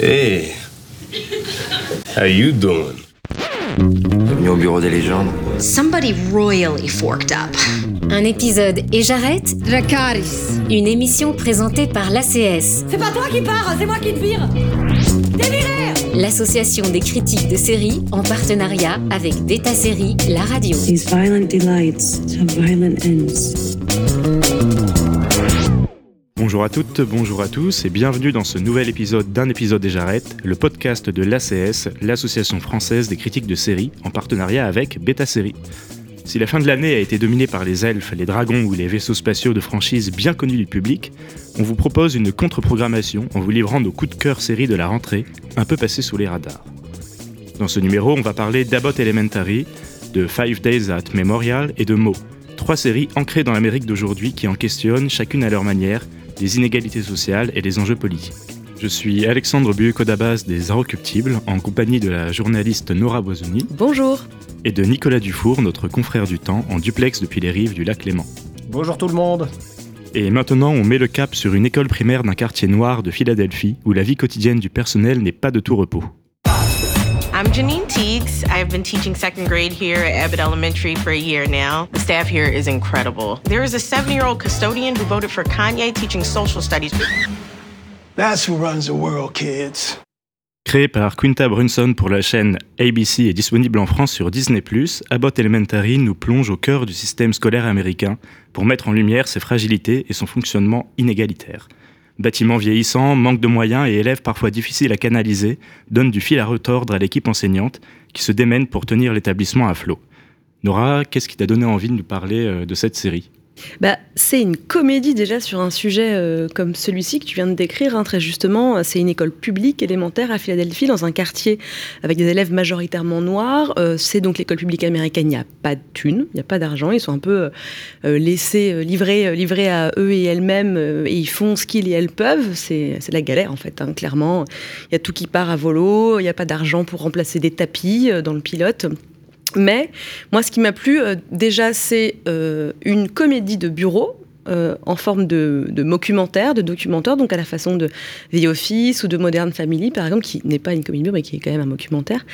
Hey, how you doing? Bienvenue au bureau des légendes? Somebody royally forked up. Un épisode et j'arrête? Dracaris. Une émission présentée par l'ACS, C'est pas toi qui pars, c'est moi qui te vire. T'es viré l'association des critiques de séries en partenariat avec Beta Série, la radio. These violent delights have violent ends. Bonjour à toutes, bonjour à tous et bienvenue dans ce nouvel épisode d'un épisode et j'arrête, le podcast de l'ACS, l'association française des critiques de séries, en partenariat avec Beta Série. Si la fin de l'année a été dominée par les elfes, les dragons ou les vaisseaux spatiaux de franchises bien connus du public, on vous propose une contre-programmation en vous livrant nos coups de cœur séries de la rentrée, un peu passés sous les radars. Dans ce numéro, on va parler d'Abbott Elementary, de Five Days at Memorial et de Mo, trois séries ancrées dans l'Amérique d'aujourd'hui qui en questionnent, chacune à leur manière, les inégalités sociales et les enjeux politiques. Je suis Alexandre Buekodabas des Inrecuptibles, en compagnie de la journaliste Nora Boisoni. Bonjour. Et de Nicolas Dufour, notre confrère du temps, en duplex depuis les rives du lac Léman. Bonjour tout le monde. Et maintenant, on met le cap sur une école primaire d'un quartier noir de Philadelphie, où la vie quotidienne du personnel n'est pas de tout repos. I'm Janine Teagues. I've been teaching second grade here at Abbott Elementary for a year now. The staff here is incredible. There is a seven year old custodian who voted for Kanye teaching social studies. That's who runs the world, kids. Créé par Quinta Brunson pour la chaîne ABC et disponible en France sur Disney+, Abbott Elementary nous plonge au cœur du système scolaire américain pour mettre en lumière ses fragilités et son fonctionnement inégalitaire. Bâtiments vieillissants, manque de moyens et élèves parfois difficiles à canaliser donnent du fil à retordre à l'équipe enseignante qui se démène pour tenir l'établissement à flot. Nora, qu'est-ce qui t'a donné envie de nous parler euh, de cette série? Bah, c'est une comédie déjà sur un sujet euh, comme celui-ci que tu viens de décrire, hein, très justement. C'est une école publique élémentaire à Philadelphie, dans un quartier avec des élèves majoritairement noirs. Euh, c'est donc l'école publique américaine, il n'y a pas de thunes, il n'y a pas d'argent. Ils sont un peu euh, laissés, livrés, livrés à eux et elles-mêmes, et ils font ce qu'ils et elles peuvent. C'est la galère, en fait, hein, clairement. Il y a tout qui part à volo, il n'y a pas d'argent pour remplacer des tapis dans le pilote. Mais moi, ce qui m'a plu, euh, déjà, c'est euh, une comédie de bureau euh, en forme de, de, de documentaire, donc à la façon de The Office ou de Modern Family, par exemple, qui n'est pas une comédie de bureau, mais qui est quand même un documentaire.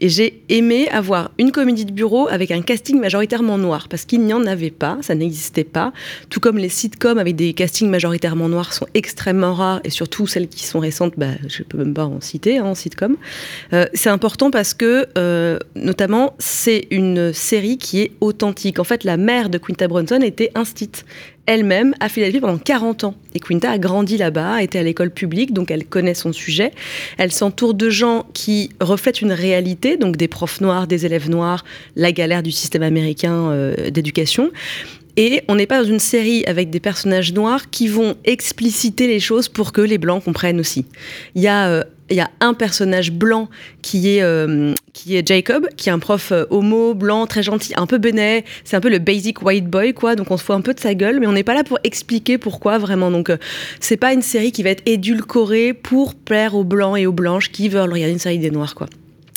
Et j'ai aimé avoir une comédie de bureau avec un casting majoritairement noir, parce qu'il n'y en avait pas, ça n'existait pas. Tout comme les sitcoms avec des castings majoritairement noirs sont extrêmement rares, et surtout celles qui sont récentes, bah, je ne peux même pas en citer hein, en sitcom. Euh, c'est important parce que, euh, notamment, c'est une série qui est authentique. En fait, la mère de Quinta Brunson était instite elle-même à Philadelphie pendant 40 ans. Et Quinta a grandi là-bas, a été à l'école publique, donc elle connaît son sujet. Elle s'entoure de gens qui reflètent une réalité, donc des profs noirs, des élèves noirs, la galère du système américain euh, d'éducation. Et on n'est pas dans une série avec des personnages noirs qui vont expliciter les choses pour que les blancs comprennent aussi. Il y a euh, il y a un personnage blanc qui est, euh, qui est Jacob, qui est un prof euh, homo, blanc, très gentil, un peu benet. C'est un peu le basic white boy, quoi. Donc on se fout un peu de sa gueule, mais on n'est pas là pour expliquer pourquoi vraiment. Donc euh, c'est pas une série qui va être édulcorée pour plaire aux blancs et aux blanches qui veulent regarder une série des noirs, quoi.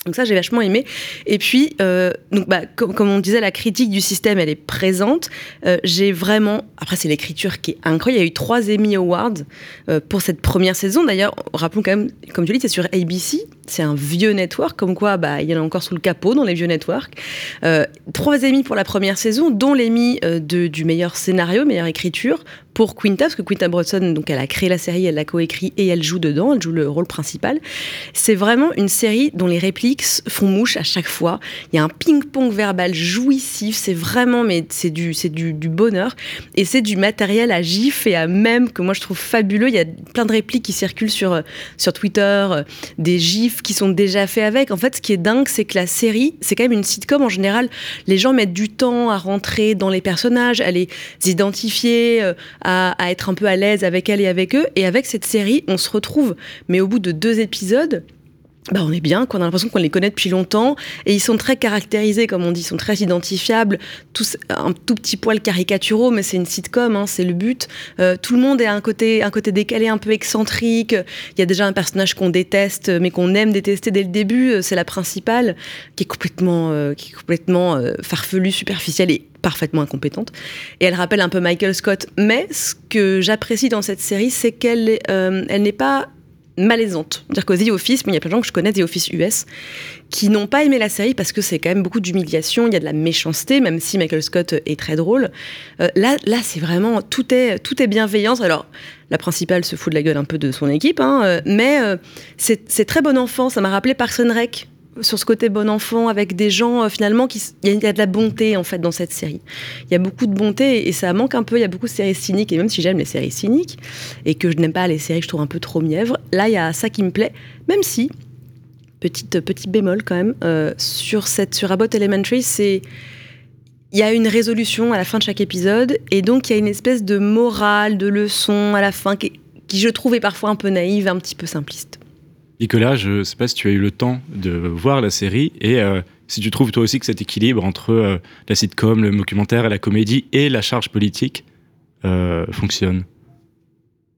Donc ça, j'ai vachement aimé. Et puis, euh, donc, bah, comme, on disait, la critique du système, elle est présente. Euh, j'ai vraiment... Après, c'est l'écriture qui est incroyable. Il y a eu trois Emmy Awards euh, pour cette première saison. D'ailleurs, rappelons quand même, comme tu dis, c'est sur ABC. C'est un vieux network, comme quoi bah, il y en a encore sous le capot dans les vieux networks. trois Emmy pour la première saison, dont l'Emmy du meilleur scénario, meilleure écriture, pour Quinta, parce que Quinta Brunson, donc elle a créé la série, elle l'a coécrit et elle joue dedans, elle joue le rôle principal. C'est vraiment une série dont les répliques font mouche à chaque fois. Il y a un ping-pong verbal jouissif, c'est vraiment, mais c'est du, du, bonheur. Et c'est du matériel à gif et à même que moi je trouve fabuleux. Il y a plein de répliques qui circulent sur, sur Twitter, euh, des gifs qui sont déjà faits avec. En fait, ce qui est dingue, c'est que la série, c'est quand même une sitcom en général. Les gens mettent du temps à rentrer dans les personnages, à les identifier, euh, à, être un peu à l'aise avec elle et avec eux. Et avec cette série, on se retrouve, mais au bout de deux épisodes, bah on est bien, qu'on a l'impression qu'on les connaît depuis longtemps, et ils sont très caractérisés, comme on dit, ils sont très identifiables, tous un tout petit poil caricaturaux, mais c'est une sitcom, hein, c'est le but. Euh, tout le monde est un côté, un côté décalé, un peu excentrique. Il y a déjà un personnage qu'on déteste, mais qu'on aime détester dès le début. Euh, c'est la principale, qui est complètement, euh, qui est complètement farfelue, superficielle et parfaitement incompétente. Et elle rappelle un peu Michael Scott. Mais ce que j'apprécie dans cette série, c'est qu'elle elle n'est pas malaisante. C'est-à-dire qu'au The Office, il y a plein de gens que je connais, The Office US, qui n'ont pas aimé la série parce que c'est quand même beaucoup d'humiliation, il y a de la méchanceté, même si Michael Scott est très drôle. Euh, là, là c'est vraiment, tout est, tout est bienveillance. Alors, la principale se fout de la gueule un peu de son équipe, hein, euh, mais euh, c'est très bon enfant. Ça m'a rappelé Parks Rec sur ce côté bon enfant avec des gens euh, finalement qui il y, a de la bonté en fait dans cette série. Il y a beaucoup de bonté et ça manque un peu. Il y a beaucoup de séries cyniques et même si j'aime les séries cyniques et que je n'aime pas les séries je trouve un peu trop mièvres, là il y a ça qui me plaît. Même si petite petit bémol quand même euh, sur cette sur Abbott Elementary, c'est il y a une résolution à la fin de chaque épisode et donc il y a une espèce de morale, de leçon à la fin qui, qui je trouve est parfois un peu naïve, un petit peu simpliste. Nicolas, je ne sais pas si tu as eu le temps de voir la série et euh, si tu trouves toi aussi que cet équilibre entre euh, la sitcom, le documentaire et la comédie et la charge politique euh, fonctionne.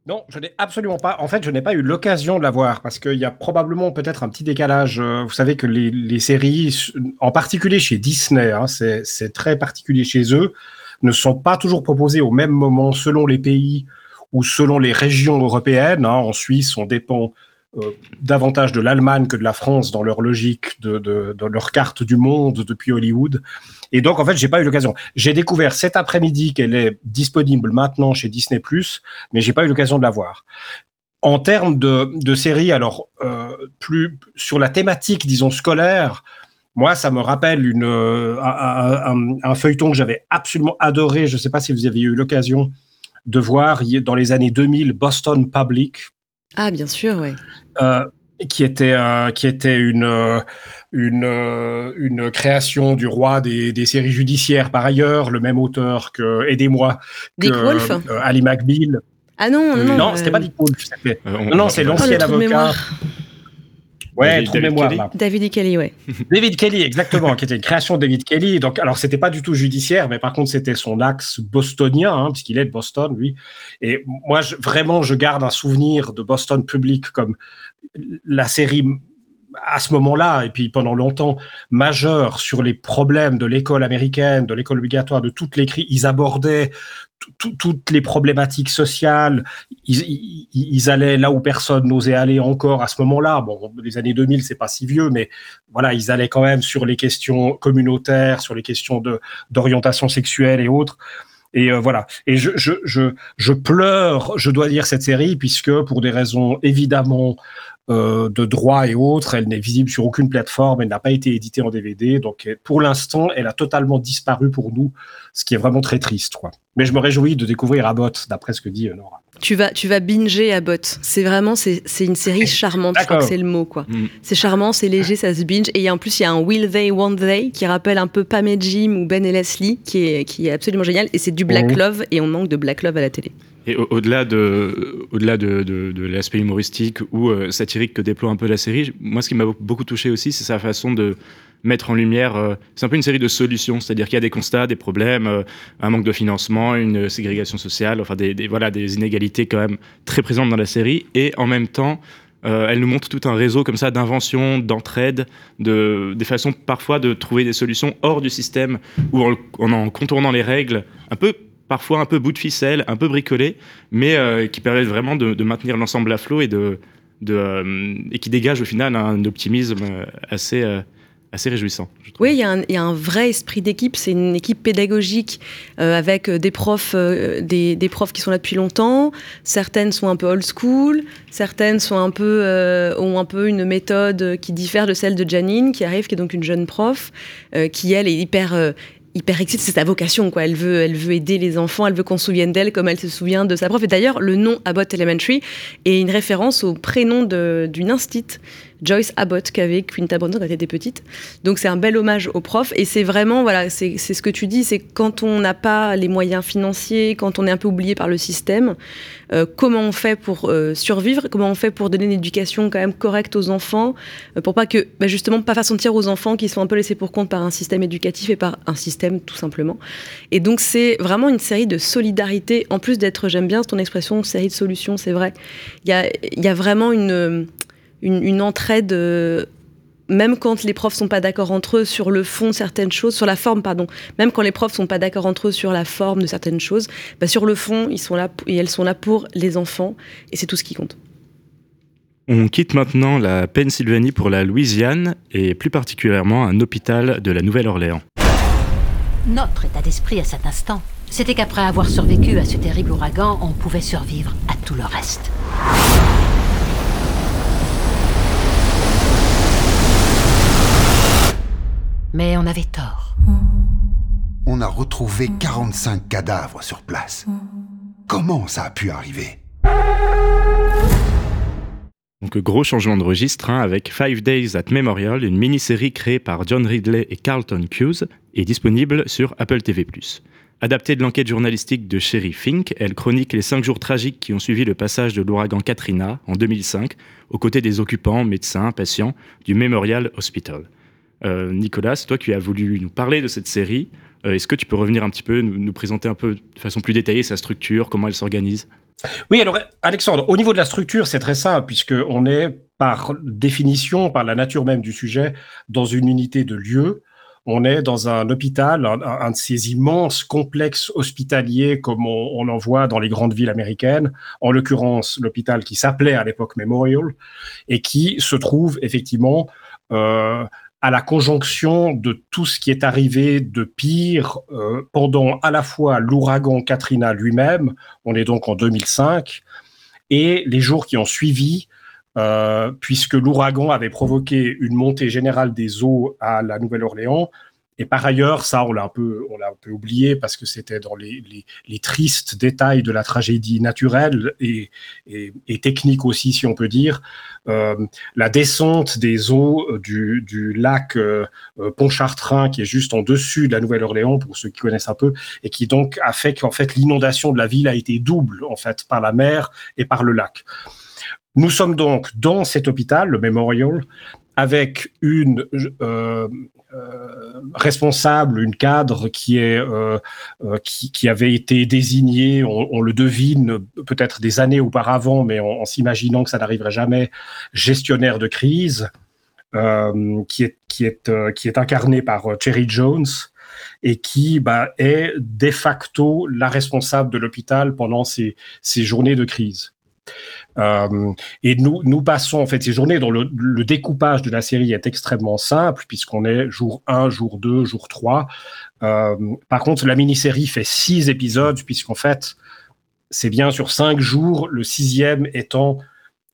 Non, je n'ai absolument pas. En fait, je n'ai pas eu l'occasion de la voir parce qu'il y a probablement peut-être un petit décalage. Vous savez que les, séries, en particulier chez Disney, hein, c'est très particulier chez eux, ne sont pas toujours proposées au même moment selon les pays ou selon les régions européennes. Hein. En Suisse, on dépend euh, davantage de l'Allemagne que de la France dans leur logique, de, leur carte du monde depuis Hollywood. Et donc, en fait, j'ai pas eu l'occasion. J'ai découvert cet après-midi qu'elle est disponible maintenant chez Disney+, mais j'ai pas eu l'occasion de la voir. En termes de, de séries, alors euh, plus sur la thématique, disons scolaire, moi, ça me rappelle une, euh, un, un, feuilleton que j'avais absolument adoré. Je ne sais pas si vous avez eu l'occasion de voir dans les années 2000 Boston Public, ah, bien sûr, oui. Euh, qui était, euh, qui était une, euh, une, une création du roi des, des, séries judiciaires, par ailleurs, le même auteur que, aidez-moi, Dick Wolf Ali McBeal. Ah non, non, non. c'était pas Dick Wolf. non, non, c'est l'ancien oh, avocat. Ouais, David, mémoire. David e. Kelly, ouais. David Kelly, exactement, qui était une création de David Kelly. Donc, alors, c'était pas du tout judiciaire, mais par contre, c'était son axe bostonien, hein, puisqu'il est de Boston, lui. Et moi, je, vraiment, je garde un souvenir de Boston Public comme la série à ce moment-là, et puis pendant longtemps, majeur sur les problèmes de l'école américaine, de l'école obligatoire, de toutes les crises. Ils abordaient toutes les problématiques sociales. Ils, allaient là où personne n'osait aller encore à ce moment-là. Bon, les années 2000, c'est pas si vieux, mais voilà, ils allaient quand même sur les questions communautaires, sur les questions de d'orientation sexuelle et autres. Et euh, voilà. Et je, je, je, je pleure, je dois dire, cette série, puisque pour des raisons évidemment euh, de droit et autres. Elle n'est visible sur aucune plateforme, elle n'a pas été éditée en DVD. Donc pour l'instant, elle a totalement disparu pour nous, ce qui est vraiment très triste. Quoi. Mais je me réjouis de découvrir Abbott, d'après ce que dit Nora. Tu vas, tu vas binger Abbott. C'est vraiment, c'est, une série charmante. Je crois que c'est le mot, quoi. Mm. C'est charmant, c'est léger, ça se binge. Et en plus, il y a un Will They, Won't They qui rappelle un peu Pam et Jim ou Ben et Leslie, qui est, qui est absolument génial. Et c'est du Black mm. Love, et on manque de Black Love à la télé. Et au-delà de, l'aspect humoristique ou euh, satirique que déploie un peu la série, moi, ce qui m'a beaucoup touché aussi, c'est sa façon de mettre en lumière. Euh, c'est un peu une série de solutions, c'est-à-dire qu'il y a des constats, des problèmes, euh, un manque de financement, une ségrégation sociale, enfin des, inégalités quand même très présentes dans la série, et en même temps. elle nous montre tout un réseau comme ça d'invention, d'entraide, de, des façons parfois de trouver des solutions hors du système ou en, en contournant les règles, un peu parfois un peu bout de ficelle, un peu bricolé, mais euh, qui permet vraiment de, maintenir l'ensemble à flot euh, et qui dégage au final un optimisme euh, assez, réjouissant. Oui, il y, a un vrai esprit d'équipe. C'est une équipe pédagogique avec des profs, des, profs qui sont là depuis longtemps. Certaines sont un peu old school, certaines ont un peu une méthode qui diffère de celle de Janine, qui arrive, qui est donc une jeune prof, qui elle est hyper hyper excitée, c'est sa vocation, quoi. Elle veut, elle veut aider les enfants, elle veut qu'on se souvienne d'elle comme elle se souvient de sa prof. Et d'ailleurs, le nom Abbott Elementary est une référence au prénom d'une instite Joyce Abbott qu'avait Quinta Brunson quand elle était petite. Donc c'est un bel hommage aux profs et c'est vraiment voilà c'est ce que tu dis c'est quand on n'a pas les moyens financiers, quand on est un peu oublié par le système, euh, comment on fait pour euh, survivre, comment on fait pour donner une éducation quand même correcte aux enfants, euh, pour pas que bah, justement pas faire sentir aux enfants qu'ils sont un peu laissés pour compte par un système éducatif et par un système tout simplement. Et donc c'est vraiment une série de solidarité en plus d'être j'aime bien ton expression série de solutions c'est vrai. Il y a, y a vraiment une une, entraide euh, même quand les profs sont pas d'accord entre eux sur le fond certaines choses, sur la forme pardon, même quand les profs sont pas d'accord entre eux sur la forme de certaines choses, bah sur le fond ils sont là et elles sont là pour les enfants et c'est tout ce qui compte. On quitte maintenant la Pennsylvanie pour la Louisiane et plus particulièrement un hôpital de la Nouvelle-Orléans. Notre état d'esprit à cet instant, c'était qu'après avoir survécu à ce terrible ouragan, on pouvait survivre à tout le reste. Mais on avait tort. On a retrouvé 45 cadavres sur place. Comment ça a pu arriver? Donc gros changement de registre hein, avec Five Days at Memorial, une mini-série créée par John Ridley et Carlton Hughes, et disponible sur Apple TV+. Adaptée de l'enquête journalistique de Sherry Fink, elle chronique les cinq jours tragiques qui ont suivi le passage de l'ouragan Katrina en 2005, aux côtés des occupants, médecins, patients du Memorial Hospital. Euh, Nicolas, toi qui as voulu nous parler de cette série, euh, est-ce que tu peux revenir un petit peu, nous, présenter un peu de façon plus détaillée sa structure, comment elle s'organise? Oui, alors Alexandre, au niveau de la structure, c'est très simple, puisqu'on est par définition, par la nature même du sujet, dans une unité de lieu. On est dans un hôpital, un, de ces immenses complexes hospitaliers comme on, en voit dans les grandes villes américaines, en l'occurrence l'hôpital qui s'appelait à l'époque Memorial, et qui se trouve effectivement euh, à la conjonction de tout ce qui est arrivé de pire euh, pendant à la fois l'ouragan Katrina lui-même, on est donc en 2005, et les jours qui ont suivi, euh, puisque l'ouragan avait provoqué une montée générale des eaux à la Nouvelle-Orléans, et par ailleurs, ça, on l'a un peu, on l'a un peu oublié parce que c'était dans les, tristes détails de la tragédie naturelle et, technique aussi, si on peut dire. Euh, la descente des eaux euh, du, lac euh, Pontchartrain, qui est juste en dessus de la Nouvelle-Orléans, pour ceux qui connaissent un peu, et qui donc a fait qu'en fait l'inondation de la ville a été double en fait par la mer et par le lac. Nous sommes donc dans cet hôpital, le Memorial, avec une euh, euh, responsable, une cadre qui euh, avait été désignée, on, le devine peut-être des années auparavant, mais en, s'imaginant que ça n'arriverait jamais, gestionnaire de crise, qui est qui est qui est incarné par Cherry Jones et qui bah, est de facto la responsable de l'hôpital pendant ces journées de crise. Euh, et nous, nous passons en fait ces journées dont le, découpage de la série est extrêmement simple puisqu'on est jour 1, jour 2, jour 3. Euh, par contre, la mini-série fait six épisodes puisqu'en fait, c'est bien sur cinq jours, le sixième étant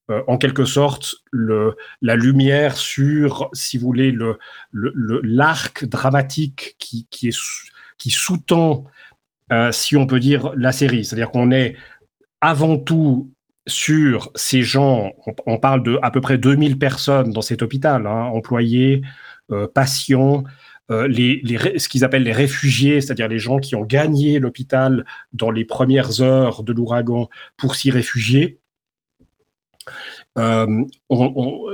euh, en quelque sorte le, la lumière sur, si vous voulez, le, le, l'arc dramatique qui, qui, sous-tend, si on peut dire, la série. C'est-à-dire qu'on est avant tout sur ces gens, on, parle de à peu près 2000 personnes dans cet hôpital, hein, employés, euh, patients, euh, les, ce qu'ils appellent les réfugiés, c'est-à-dire les gens qui ont gagné l'hôpital dans les premières heures de l'ouragan pour s'y réfugier. Euh, on,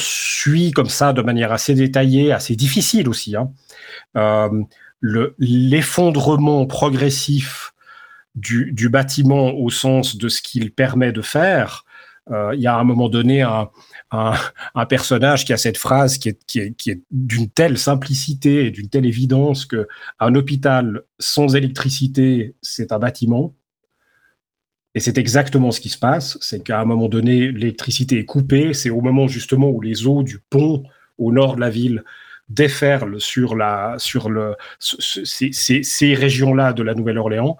suit comme ça de manière assez détaillée, assez difficile aussi, hein, l'effondrement progressif du, bâtiment au sens de ce qu'il permet de faire. Euh, il y a à un moment donné un, un, personnage qui a cette phrase qui est, qui est, qui est d'une telle simplicité et d'une telle évidence que un hôpital sans électricité, c'est un bâtiment. Et c'est exactement ce qui se passe, c'est qu'à un moment donné, l'électricité est coupée, c'est au moment justement où les eaux du pont au nord de la ville déferlent sur, la, sur le, ces, ces régions-là de la Nouvelle-Orléans,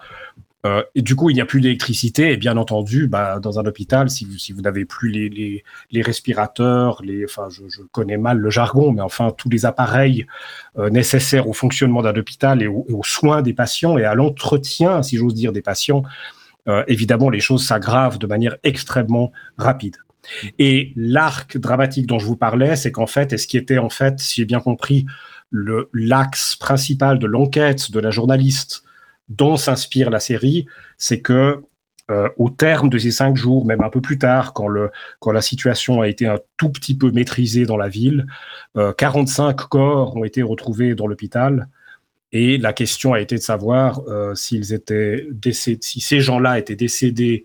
euh, et du coup, il n'y a plus d'électricité. Et bien entendu, bah, dans un hôpital, si vous, si vous n'avez plus les, respirateurs, les, enfin, je, connais mal le jargon, mais enfin, tous les appareils euh, nécessaires au fonctionnement d'un hôpital et, au, aux soins des patients et à l'entretien, si j'ose dire, des patients, euh, évidemment, les choses s'aggravent de manière extrêmement rapide. Et l'arc dramatique dont je vous parlais, c'est qu'en fait, et ce qui était en fait, si j'ai bien compris, l'axe principal de l'enquête de la journaliste dont s'inspire la série, c'est que euh, au terme de ces cinq jours, même un peu plus tard, quand, le, quand la situation a été un tout petit peu maîtrisée dans la ville, euh, 45 corps ont été retrouvés dans l'hôpital. Et la question a été de savoir euh, s'ils étaient décédés, si ces gens-là étaient décédés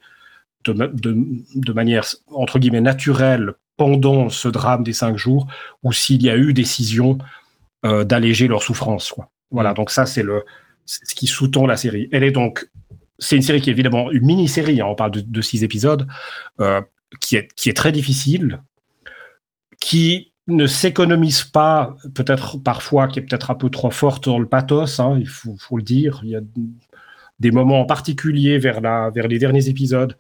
de, de, de, manière entre guillemets naturelle pendant ce drame des cinq jours, ou s'il y a eu décision euh, d'alléger leur souffrance. Quoi. Voilà, donc ça c'est le, ce qui sous-tend la série. Elle est donc, c'est une série qui est évidemment une mini-série, hein, on parle de, six épisodes. Euh, qui est, qui est très difficile, qui ne s'économise pas, peut-être parfois, qui est peut-être un peu trop forte dans le pathos, hein, il faut, faut, le dire. Il y a des moments en particulier vers, la, vers les derniers épisodes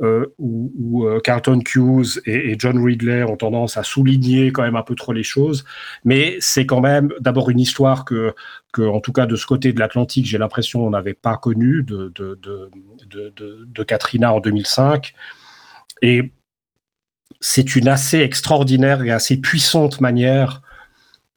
euh, où, euh, Carlton Hughes et, John Ridley ont tendance à souligner quand même un peu trop les choses. Mais c'est quand même d'abord une histoire que, en tout cas de ce côté de l'Atlantique, j'ai l'impression on n'avait pas connue de, Katrina en 2005. Et c'est une assez extraordinaire et assez puissante manière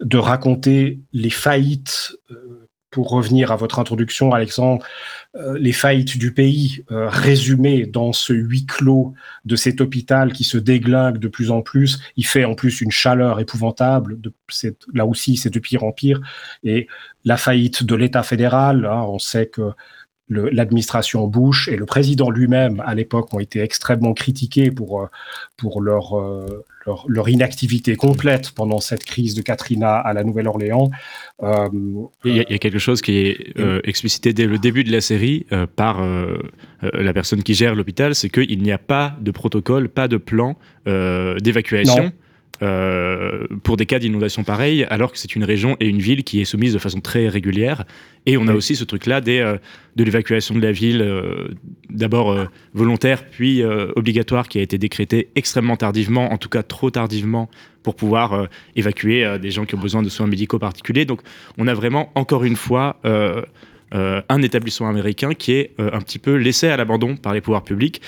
de raconter les faillites. Euh, pour revenir à votre introduction, Alexandre, les faillites du pays euh, résumées dans ce huis clos de cet hôpital qui se déglingue de plus en plus. Il fait en plus une chaleur épouvantable. De, là aussi, c'est de pire en pire. Et la faillite de l'État fédéral, hein, on sait que l'administration Bush et le président lui-même à l'époque ont été extrêmement critiqués pour, euh, pour leur, euh, leur, leur, inactivité complète pendant cette crise de Katrina à la Nouvelle-Orléans. Euh, il, y a, il, y a, quelque chose qui est euh, explicité dès le début de la série euh, par la personne qui gère l'hôpital, c'est qu'il n'y a pas de protocole, pas de plan d'évacuation. Euh, pour des cas d'inondation pareils, alors que c'est une région et une ville qui est soumise de façon très régulière. Et on a aussi ce truc-là euh, de l'évacuation de la ville, euh, d'abord volontaire, puis obligatoire, qui a été décrété extrêmement tardivement, en tout cas trop tardivement, pour pouvoir évacuer des gens qui ont besoin de soins médicaux particuliers. Donc on a vraiment, encore une fois, un établissement américain qui est un petit peu laissé à l'abandon par les pouvoirs publics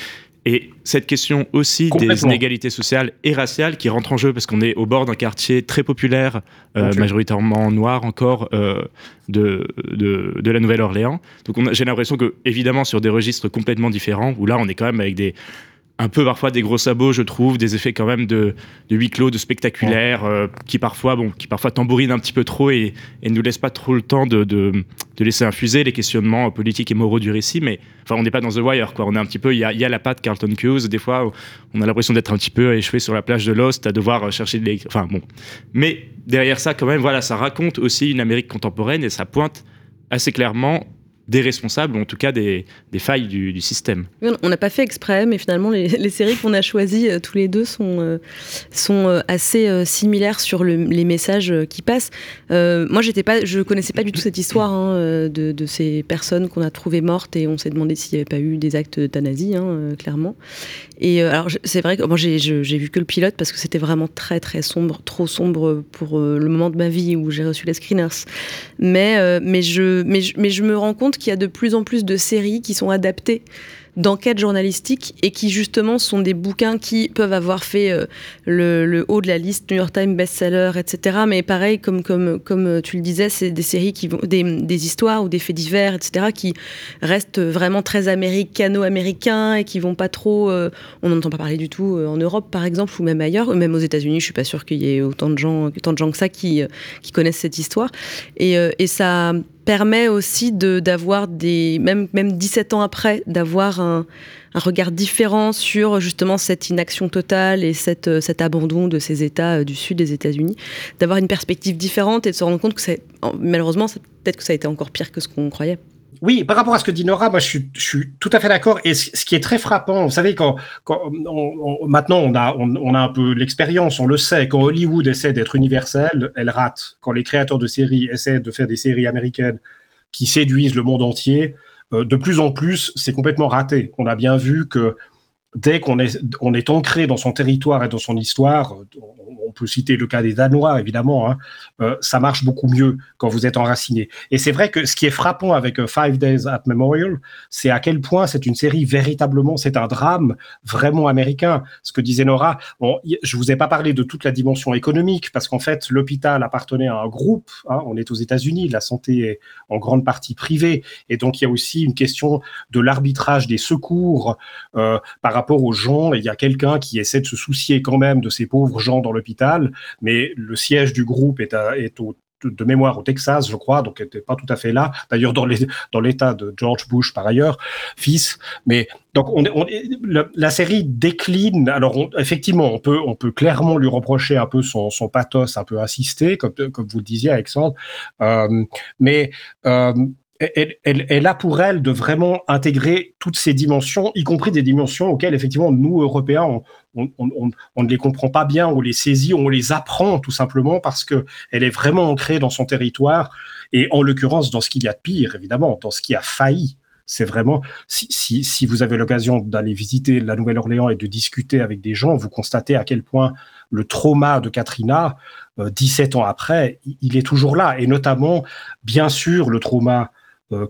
et cette question aussi des inégalités sociales et raciales qui rentre en jeu parce qu'on est au bord d'un quartier très populaire, euh, okay. majoritairement noir encore, euh, de, de, de, la Nouvelle-Orléans. Donc j'ai l'impression que, évidemment, sur des registres complètement différents, où là on est quand même avec des, un peu parfois des gros sabots, je trouve, des effets quand même de, de huis clos, de spectaculaire, euh, qui parfois, bon, qui parfois tambourinent un petit peu trop et, ne nous laissent pas trop le temps de, de, de, laisser infuser les questionnements politiques et moraux du récit. Mais enfin, on n'est pas dans The Wire, quoi. On est un petit peu, il y a, y a, la patte Carlton Hughes. Des fois, on a l'impression d'être un petit peu échoué sur la plage de Lost, à devoir chercher des, enfin bon. Mais derrière ça, quand même, voilà, ça raconte aussi une Amérique contemporaine et ça pointe assez clairement des responsables, ou en tout cas des, failles du, système. On n'a pas fait exprès, mais finalement, les, séries qu'on a choisies euh, tous les deux sont, euh, sont euh, assez similaires sur le, les messages qui passent. Moi, j'étais pas, je connaissais pas du tout cette histoire hein, de, ces personnes qu'on a trouvées mortes et on s'est demandé s'il n'y avait pas eu des actes d'euthanasie, hein, clairement. Et alors, c'est vrai que moi, j'ai vu que le pilote parce que c'était vraiment très, très sombre, trop sombre pour le moment de ma vie où j'ai reçu les screeners. Mais, je, mais, mais je me rends compte qu'il y a de plus en plus de séries qui sont adaptées d'enquêtes journalistiques et qui justement sont des bouquins qui peuvent avoir fait euh, le, haut de la liste New York Times best-seller, etc. Mais pareil, comme, comme, comme tu le disais, c'est des séries qui vont, des, des, histoires ou des faits divers, etc. qui restent vraiment très américano-américains et qui vont pas trop. Euh, on n'entend pas parler du tout euh, en Europe, par exemple, ou même ailleurs, ou même aux États-Unis. Je suis pas sûre qu'il y ait autant de gens, autant de gens que ça qui, qui connaissent cette histoire. Et, et ça permet aussi d'avoir des même même 17 ans après d'avoir un, regard différent sur justement cette inaction totale et cette, cet abandon de ces États du sud des États-Unis, d'avoir une perspective différente et de se rendre compte que c'est malheureusement peut-être que ça a été encore pire que ce qu'on croyait. Oui, par rapport à ce que dit Nora, moi je suis, tout à fait d'accord. Et ce qui est très frappant, vous savez, quand, maintenant on a, on, a un peu l'expérience, on le sait, quand Hollywood essaie d'être universel, elle rate. Quand les créateurs de séries essaient de faire des séries américaines qui séduisent le monde entier, euh, de plus en plus, c'est complètement raté. On a bien vu que dès qu'on est, ancré dans son territoire et dans son histoire, on peut citer le cas des Danois, évidemment, hein, euh, ça marche beaucoup mieux quand vous êtes enraciné. Et c'est vrai que ce qui est frappant avec euh, Five Days at Memorial, c'est à quel point c'est une série véritablement, c'est un drame vraiment américain. Ce que disait Nora, bon, je vous ai pas parlé de toute la dimension économique, parce qu'en fait, l'hôpital appartenait à un groupe, hein, on est aux États-Unis, la santé est en grande partie privée, et donc il y a aussi une question de l'arbitrage des secours euh, par rapport aux gens, il y a quelqu'un qui essaie de se soucier quand même de ces pauvres gens dans l'hôpital, mais le siège du groupe est, à, est au de mémoire au Texas, je crois, donc n'était pas tout à fait là. D'ailleurs, dans les, dans l'état de George Bush par ailleurs, fils. Mais donc on, on la, série décline. Alors effectivement, on peut on peut clairement lui reprocher un peu son, son pathos un peu insisté, comme comme vous le disiez, Alexandre. Euh, mais euh, elle, a pour elle de vraiment intégrer toutes ces dimensions, y compris des dimensions auxquelles effectivement nous Européens on, ne les comprend pas bien, on les saisit, on les apprend tout simplement parce que elle est vraiment ancrée dans son territoire et en l'occurrence dans ce qu'il y a de pire évidemment, dans ce qui a failli. C'est vraiment si, vous avez l'occasion d'aller visiter la Nouvelle-Orléans et de discuter avec des gens, vous constatez à quel point le trauma de Katrina, euh, 17 ans après, il est toujours là et notamment bien sûr le trauma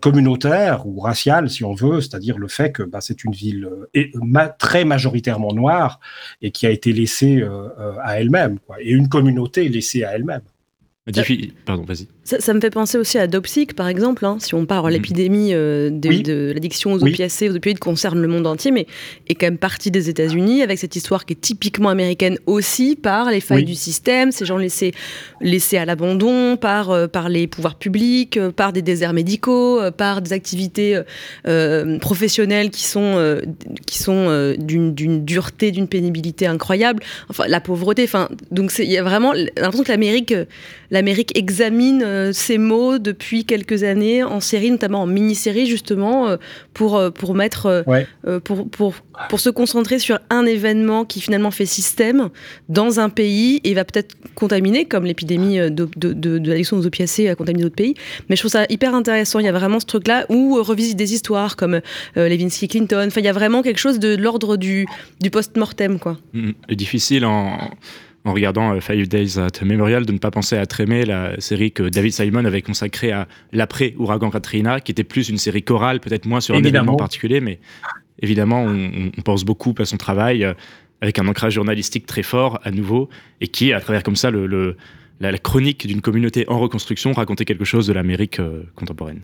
communautaire ou racial, si on veut, c'est-à-dire le fait que bah, c'est une ville euh, très majoritairement noire et qui a été laissée euh, à elle-même, et une communauté laissée à elle-même. Pardon, vas-y. Ça, ça, me fait penser aussi à Dopsic, par exemple, hein, si on parle de mmh. l'épidémie euh, de, oui. de l'addiction aux opiacés, aux opioïdes concerne le monde entier, mais est quand même partie des États-Unis, avec cette histoire qui est typiquement américaine aussi, par les failles oui. du système, ces gens laissés, laissés à l'abandon, par, euh, par les pouvoirs publics, euh, par des déserts médicaux, par des activités professionnelles qui sont, qui sont d'une dureté, d'une pénibilité incroyable, enfin la pauvreté, enfin, donc il y a vraiment l'impression que l'Amérique examine ces mots depuis quelques années en série, notamment en mini-série justement, pour, pour mettre, ouais. pour, pour, pour se concentrer sur un événement qui finalement fait système dans un pays et va peut-être contaminer, comme l'épidémie de, de, de, de l'addiction aux opiacés a contaminé d'autres pays. Mais je trouve ça hyper intéressant. Il y a vraiment ce truc-là où revisite des histoires comme euh, Levinsky Clinton. Enfin, il y a vraiment quelque chose de, l'ordre du, du post-mortem, quoi. Mmh. difficile en en regardant Five Days at Memorial, de ne pas penser à Trémé, la série que David Simon avait consacrée à l'après-ouragan Katrina, qui était plus une série chorale, peut-être moins sur un évidemment. événement particulier, mais évidemment, on, on, pense beaucoup à son travail, euh, avec un ancrage journalistique très fort, à nouveau, et qui, à travers comme ça le, le, la, la, chronique d'une communauté en reconstruction, racontait quelque chose de l'Amérique euh, contemporaine.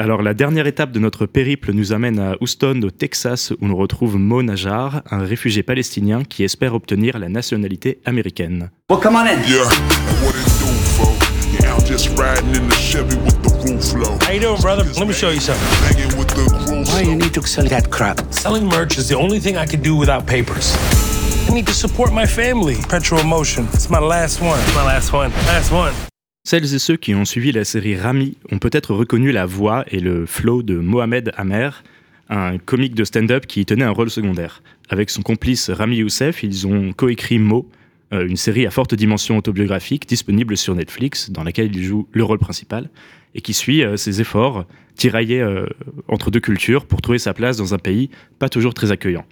Alors la dernière étape de notre périple nous amène à Houston, au Texas, où nous retrouve Mo Najar, un réfugié palestinien qui espère obtenir la nationalité américaine. Well, come on in. Yeah. What it do, folks? Yeah, I'm just riding in the Chevy with the roof low. How you doing, brother? Let me show you something. Hanging with the Why you need to sell that crap? Selling merch is the only thing I can do without papers. I need to support my family. Petro Emotion. It's my last one. My last one. Last one. Celles et ceux qui ont suivi la série Rami ont peut-être reconnu la voix et le flow de Mohamed Amer, un comique de stand-up qui tenait un rôle secondaire. Avec son complice Rami Youssef, ils ont coécrit Mo, euh, une série à forte dimension autobiographique disponible sur Netflix, dans laquelle il joue le rôle principal, et qui suit euh, ses efforts tiraillés euh, entre deux cultures pour trouver sa place dans un pays pas toujours très accueillant.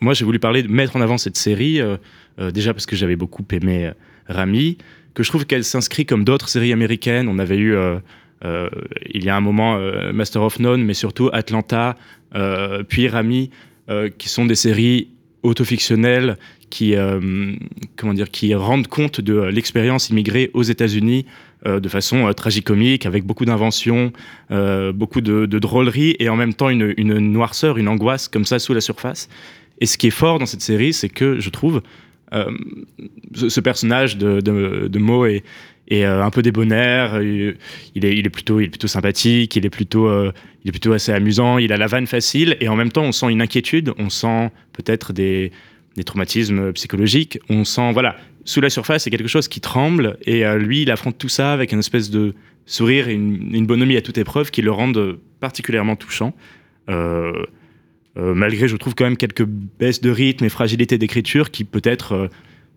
Moi, j'ai voulu parler de mettre en avant cette série, déjà parce que j'avais beaucoup aimé Rami, que je trouve qu'elle s'inscrit comme d'autres séries américaines. On avait eu, euh, euh, il y a un moment, euh, Master of None, mais surtout Atlanta, puis Rami, qui sont des séries autofictionnelles qui, comment dire, qui rendent compte de l'expérience immigrée aux États-Unis de façon tragicomique, avec beaucoup d'inventions, beaucoup de, de, drôleries et en même temps une, noirceur, une angoisse comme ça sous la surface. Et ce qui est fort dans cette série, c'est que je trouve ce, ce, personnage de, de, de Mo est, est euh, un peu débonnaire, il est, il est, plutôt, il est plutôt sympathique, il est plutôt, euh, il est plutôt assez amusant, il a la vanne facile, et en même temps on sent une inquiétude, on sent peut-être des, des traumatismes psychologiques, on sent, voilà, sous la surface, c'est quelque chose qui tremble, et euh, lui, il affronte tout ça avec une espèce de sourire et une, bonhomie à toute épreuve qui le rendent particulièrement touchant. Euh, euh, malgré, je trouve, quand même quelques baisses de rythme et fragilité d'écriture qui peut-être euh,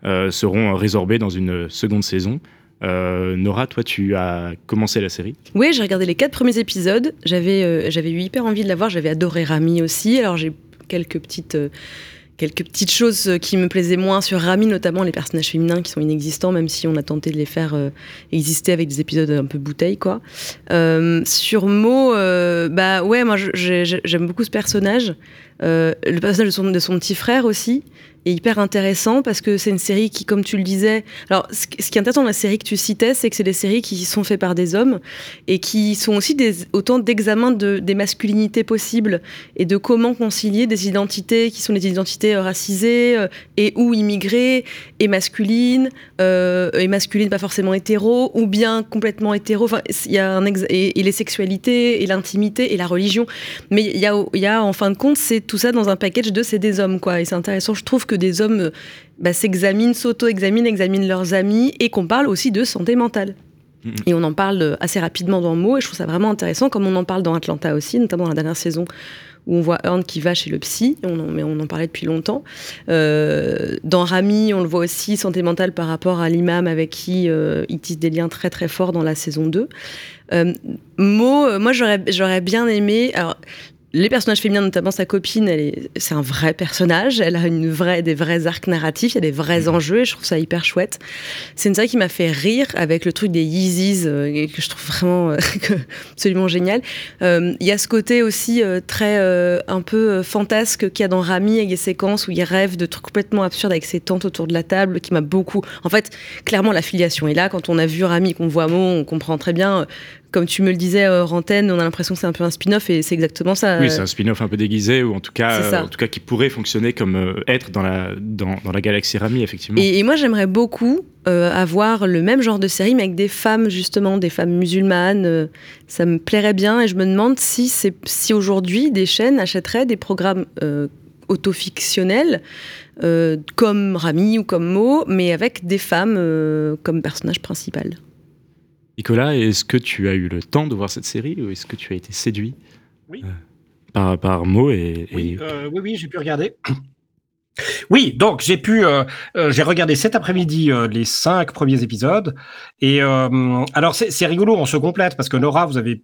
euh, seront résorbées dans une seconde saison. Nora, toi, tu as commencé la série? Oui, j'ai regardé les quatre premiers épisodes. J'avais j'avais eu hyper envie de la voir. J'avais adoré Rami aussi. Alors j'ai quelques petites quelques petites choses qui me plaisaient moins sur Rami, notamment les personnages féminins qui sont inexistants, même si on a tenté de les faire euh, exister avec des épisodes un peu bouteilles, quoi. Euh, sur Mo, euh, bah ouais, moi j'aime beaucoup ce personnage. Euh, le personnage de son, de son petit frère aussi est hyper intéressant parce que c'est une série qui, comme tu le disais, alors ce, qui est intéressant dans la série que tu citais, c'est que c'est des séries qui sont faites par des hommes et qui sont aussi des, autant d'examens de, des masculinités possibles et de comment concilier des identités qui sont des identités racisées euh, et ou immigrées et masculines euh, et masculines pas forcément hétéro ou bien complètement hétéro. Enfin, il y a un et, et, les sexualités et l'intimité et la religion, mais il y a, y a en fin de compte c'est tout ça dans un package de c'est des hommes quoi et c'est intéressant je trouve que des hommes bah, s'examinent, s'auto-examinent, examinent leurs amis et qu'on parle aussi de santé mentale. Et on en parle assez rapidement dans Mo, et je trouve ça vraiment intéressant, comme on en parle dans Atlanta aussi, notamment dans la dernière saison, où on voit Earn qui va chez le psy, on en, mais on en parlait depuis longtemps. Euh, dans Rami, on le voit aussi santé mentale par rapport à l'imam avec qui euh, il tisse des liens très très forts dans la saison 2. Euh, Mo, moi j'aurais bien aimé. Alors, les personnages féminins, notamment sa copine, c'est un vrai personnage. Elle a une vraie, des vrais arcs narratifs, il y a des vrais mhm. enjeux et je trouve ça hyper chouette. C'est une série qui m'a fait rire avec le truc des Yeezys euh, que je trouve vraiment euh, absolument génial. Euh, il y a ce côté aussi très un peu fantasque qu'il y a dans Rami avec des séquences où il rêve de trucs complètement absurdes avec ses tantes autour de la table qui m'a beaucoup. En fait, clairement, la filiation est là. Quand on a vu Rami, qu'on voit Mo, on comprend très bien comme tu me le disais, euh, Rantaine, on a l'impression que c'est un peu un spin-off et c'est exactement ça. Oui, euh. c'est un spin-off un peu déguisé ou en tout cas, euh, en tout cas qui pourrait fonctionner comme être dans la, dans, dans, la galaxie Rami, effectivement. Et, moi, j'aimerais beaucoup avoir le même genre de série, mais avec des femmes, justement, des femmes musulmanes. ça me plairait bien et je me demande si, si aujourd'hui des chaînes achèteraient des programmes autofictionnels. comme Rami ou comme Mo, mais avec des femmes comme personnage principal. Nicolas, est-ce que tu as eu le temps de voir cette série ou est-ce que tu as été séduit oui. Euh, par, par mots et, euh, oui, oui, j'ai pu regarder. Oui, donc j'ai pu, euh, j'ai regardé cet après-midi les cinq premiers épisodes. Et alors c'est rigolo, on se complète parce que Nora, vous avez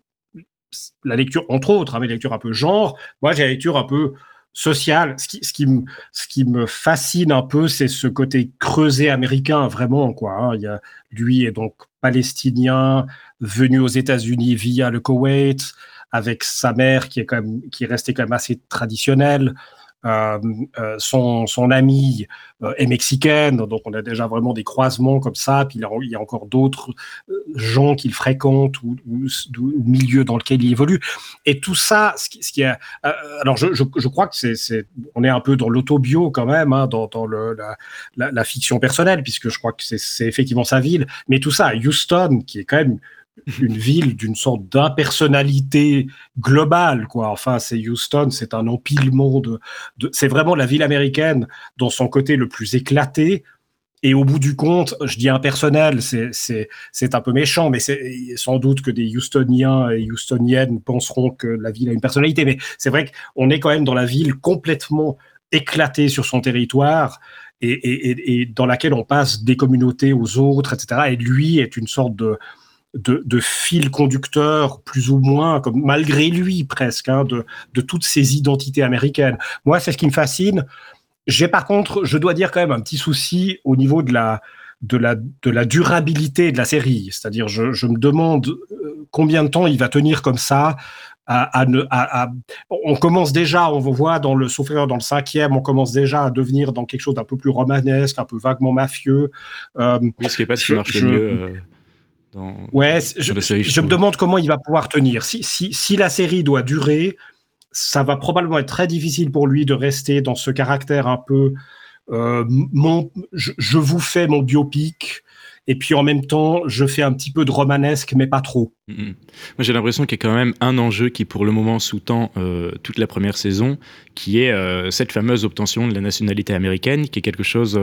la lecture, entre autres, hein, mais lecture un peu genre. Moi, j'ai la lecture un peu sociale. Ce qui, ce qui, me, ce qui me fascine un peu, c'est ce côté creusé américain, vraiment. Quoi, hein. Il y a, lui est donc palestinien, venu aux États-Unis via le Koweït, avec sa mère qui est quand même qui est restée quand même assez traditionnelle. Euh, euh, son, son amie euh, est mexicaine, donc on a déjà vraiment des croisements comme ça. Puis il y a, encore d'autres gens qu'il fréquente ou, ou, milieu dans lequel il évolue. Et tout ça, ce qui, est, alors je, je, crois que c'est, on est un peu dans l'autobio quand même, hein, dans, dans le, la, la, la, fiction personnelle, puisque je crois que c'est effectivement sa ville. Mais tout ça, Houston, qui est quand même une ville d'une sorte d'impersonnalité globale, quoi. Enfin, c'est Houston, c'est un empilement de, c'est vraiment la ville américaine dans son côté le plus éclaté. Et au bout du compte, je dis impersonnel, c'est un peu méchant, mais c'est sans doute que des Houstoniens et Houstoniennes penseront que la ville a une personnalité. Mais c'est vrai qu'on est quand même dans la ville complètement éclatée sur son territoire et, dans laquelle on passe des communautés aux autres, etc. Et lui est une sorte de, de, fil conducteur, plus ou moins, comme malgré lui presque, hein, de, de toutes ces identités américaines. Moi, c'est ce qui me fascine. J'ai par contre, je dois dire quand même un petit souci au niveau de la, de la, de la durabilité de la série. C'est-à-dire, je, je, me demande euh, combien de temps il va tenir comme ça. À, à, à, on commence déjà, on voit dans le souffrir dans le cinquième, on commence déjà à devenir dans quelque chose d'un peu plus romanesque, un peu vaguement mafieux. Euh, ce qui est pas ce qui marche le mieux. Euh ouais, je, me demande comment il va pouvoir tenir. Si, si, si, la série doit durer, ça va probablement être très difficile pour lui de rester dans ce caractère un peu euh, mon, je, vous fais mon biopic. Et puis en même temps, je fais un petit peu de romanesque, mais pas trop. Mm-hmm. Moi, j'ai l'impression qu'il y a quand même un enjeu qui, pour le moment, sous-tend euh, toute la première saison, qui est euh, cette fameuse obtention de la nationalité américaine, qui est quelque chose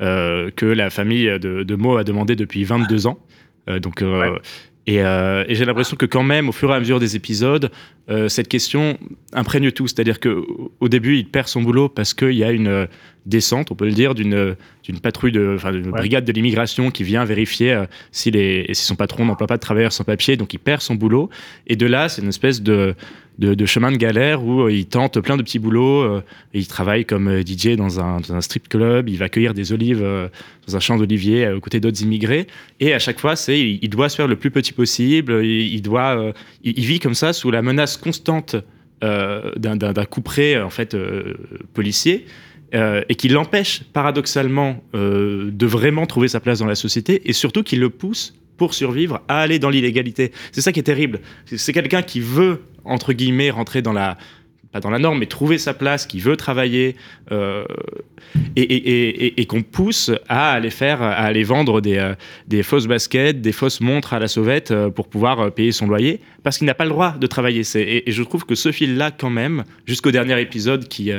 que la famille de, de Mo a demandé depuis 22 ans. Euh, donc, euh, et, euh, et j'ai l'impression que quand même, au fur et à mesure des épisodes, cette question imprègne tout. C'est-à-dire qu'au début, il perd son boulot parce qu'il y a une descente, on peut le dire, d'une patrouille de, d'une brigade de l'immigration qui vient vérifier si, les, si son patron n'emploie pas de travailleurs sans papier. Donc, il perd son boulot. Et de là, c'est une espèce de de, chemin de galère où euh, il tente plein de petits boulots. Euh, il travaille comme euh, DJ dans un, strip club, il va cueillir des olives dans un champ d'oliviers aux côtés d'autres immigrés. Et à chaque fois, c'est il, doit se faire le plus petit possible. Il, doit, il, vit comme ça sous la menace constante d'un coup près en fait policier. Et qui l'empêche paradoxalement de vraiment trouver sa place dans la société et surtout qui le pousse pour survivre à aller dans l'illégalité. C'est ça qui est terrible. C'est quelqu'un qui veut entre guillemets, rentrer dans la pas dans la norme, mais trouver sa place, qui veut travailler, euh, et, qu'on pousse à aller faire, à aller vendre des, euh, des, fausses baskets, des fausses montres à la sauvette euh, pour pouvoir payer son loyer, parce qu'il n'a pas le droit de travailler. Et, je trouve que ce fil-là, quand même, jusqu'au dernier épisode qui,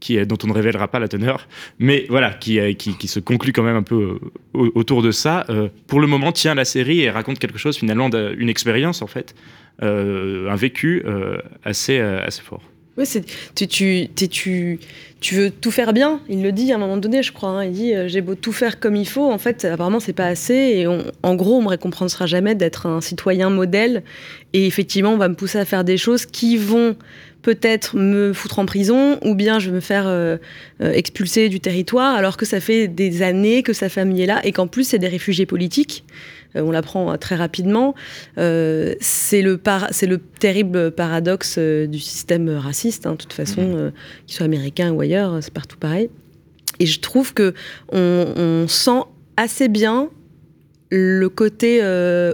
qui, dont on ne révélera pas la teneur, mais voilà, qui, qui, qui se conclut quand même un peu autour de ça. pour le moment, tient la série et raconte quelque chose finalement, d'une expérience en fait, un vécu assez, assez fort. Oui, tu, tu, tu, tu, veux tout faire bien. Il le dit à un moment donné, je crois. Hein. il dit euh, J'ai beau tout faire comme il faut. En fait, apparemment, c'est pas assez. Et en gros, on me récompensera jamais d'être un citoyen modèle. Et effectivement, on va me pousser à faire des choses qui vont peut-être me foutre en prison ou bien je vais me faire euh, euh, expulser du territoire alors que ça fait des années que sa famille est là et qu'en plus c'est des réfugiés politiques. Euh, on l'apprend très rapidement. c'est le, le terrible paradoxe du système raciste, hein, de toute façon, mmh. qu'il soit américain ou ailleurs, c'est partout pareil. Et je trouve que on sent assez bien le côté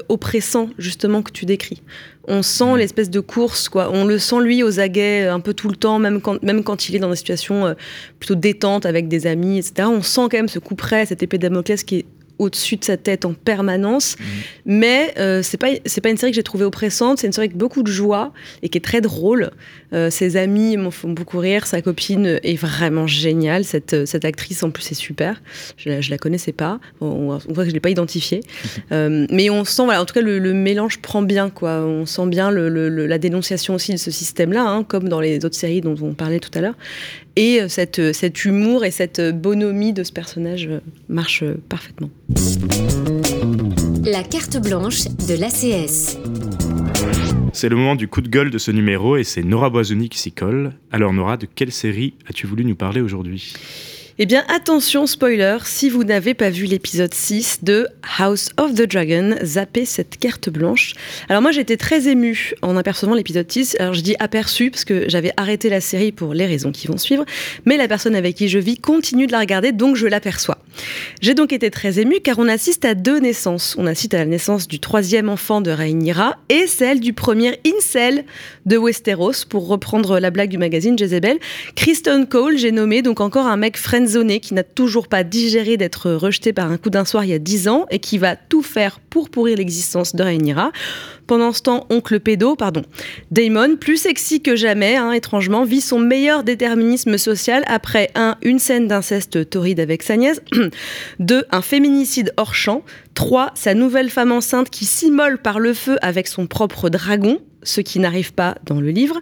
oppressant justement que tu décris on sent l'espèce de course, quoi. On le sent lui aux aguets un peu tout le temps, même quand, même quand il est dans des situations euh, plutôt détentes avec des amis, etc. On sent quand même ce coup près, cette épée de Damoclès qui est au-dessus de sa tête en permanence. Mhm. Mais euh, c'est pas c'est pas une série que j'ai trouvée oppressante. C'est une série avec beaucoup de joie et qui est très drôle. Euh, ses amis m'en font beaucoup rire. Sa copine est vraiment géniale. Cette, cette actrice en plus est super. Je la, la connaissais pas. On, voit que je l'ai pas identifiée. Euh, mais on sent voilà en tout cas le, mélange prend bien quoi. On sent bien le, la dénonciation aussi de ce système-là, hein, comme dans les autres séries dont on parlait tout à l'heure. Et euh, cette, euh, cet humour et cette euh, bonhomie de ce personnage marche parfaitement. La carte blanche de l'ACS. C'est le moment du coup de gueule de ce numéro et c'est Nora Boisouni qui s'y colle. Alors Nora, de quelle série as-tu voulu nous parler aujourd'hui? Eh bien, attention, spoiler, si vous n'avez pas vu l'épisode 6 de House of the Dragon, zappez cette carte blanche. Alors moi, j'étais très émue en apercevant l'épisode 6. Alors je dis aperçu parce que j'avais arrêté la série pour les raisons qui vont suivre, mais la personne avec qui je vis continue de la regarder, donc je l'aperçois. J'ai donc été très émue car on assiste à deux naissances. On assiste à la naissance du troisième enfant de Rhaenyra et celle du premier incel de Westeros, pour reprendre la blague du magazine Jezebel. Kristen Cole, j'ai nommé donc encore un mec friend qui n'a toujours pas digéré d'être rejeté par un coup d'un soir il y a 10 ans et qui va tout faire pour pourrir l'existence de Rhaenyra. Pendant ce temps, oncle pédo, pardon, Damon, plus sexy que jamais, hein, étrangement, vit son meilleur déterminisme social après un, une scène d'inceste torride avec sa nièce, 2. un féminicide hors champ, 3. sa nouvelle femme enceinte qui s'immole par le feu avec son propre dragon, ce qui n'arrive pas dans le livre.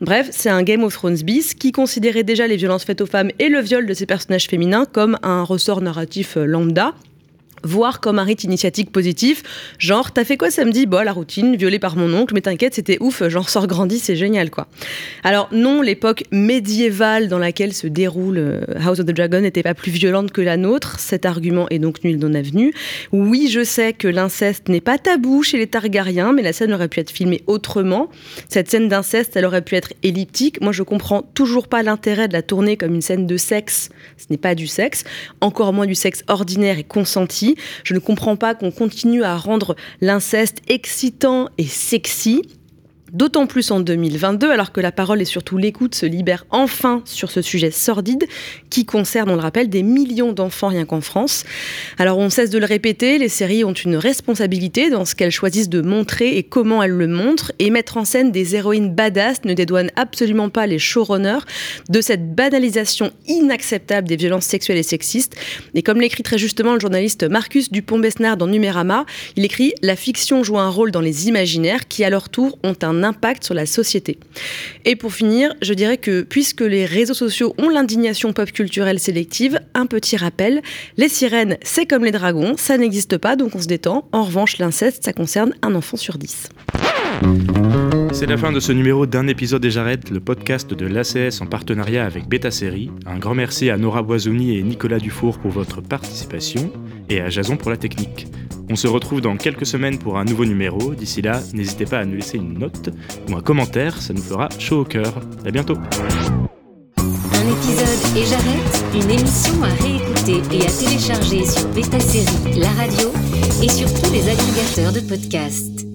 Bref, c'est un Game of Thrones bis qui considérait déjà les violences faites aux femmes et le viol de ses personnages féminins comme un ressort narratif lambda voire comme un rite initiatique positif, genre t'as fait quoi samedi? Bon, la routine, violée par mon oncle, mais t'inquiète, c'était ouf, genre sort grandi, c'est génial quoi. Alors non, l'époque médiévale dans laquelle se déroule euh, House of the Dragon n'était pas plus violente que la nôtre, cet argument est donc nul non avenu. Oui, je sais que l'inceste n'est pas tabou chez les Targaryens, mais la scène aurait pu être filmée autrement. Cette scène d'inceste, elle aurait pu être elliptique. Moi, je comprends toujours pas l'intérêt de la tourner comme une scène de sexe. Ce n'est pas du sexe, encore moins du sexe ordinaire et consenti. Je ne comprends pas qu'on continue à rendre l'inceste excitant et sexy D'autant plus en 2022, alors que la parole et surtout l'écoute se libèrent enfin sur ce sujet sordide qui concerne, on le rappelle, des millions d'enfants rien qu'en France. Alors on cesse de le répéter, les séries ont une responsabilité dans ce qu'elles choisissent de montrer et comment elles le montrent, et mettre en scène des héroïnes badass ne dédouane absolument pas les showrunners de cette banalisation inacceptable des violences sexuelles et sexistes. Et comme l'écrit très justement le journaliste Marcus Dupont-Besnard dans Numérama, il écrit La fiction joue un rôle dans les imaginaires qui à leur tour ont un impact sur la société. Et pour finir, je dirais que puisque les réseaux sociaux ont l'indignation pop culturelle sélective, un petit rappel, les sirènes, c'est comme les dragons, ça n'existe pas, donc on se détend. En revanche, l'inceste, ça concerne un enfant sur dix. C'est la fin de ce numéro d'un épisode et j'arrête, le podcast de l'ACS en partenariat avec Beta Série. Un grand merci à Nora Boisouni et Nicolas Dufour pour votre participation et à Jason pour la technique. On se retrouve dans quelques semaines pour un nouveau numéro. D'ici là, n'hésitez pas à nous laisser une note ou un commentaire, ça nous fera chaud au cœur. À bientôt. Un épisode et j'arrête, une émission à réécouter et à télécharger sur Beta Série, la radio et sur tous les agrégateurs de podcasts.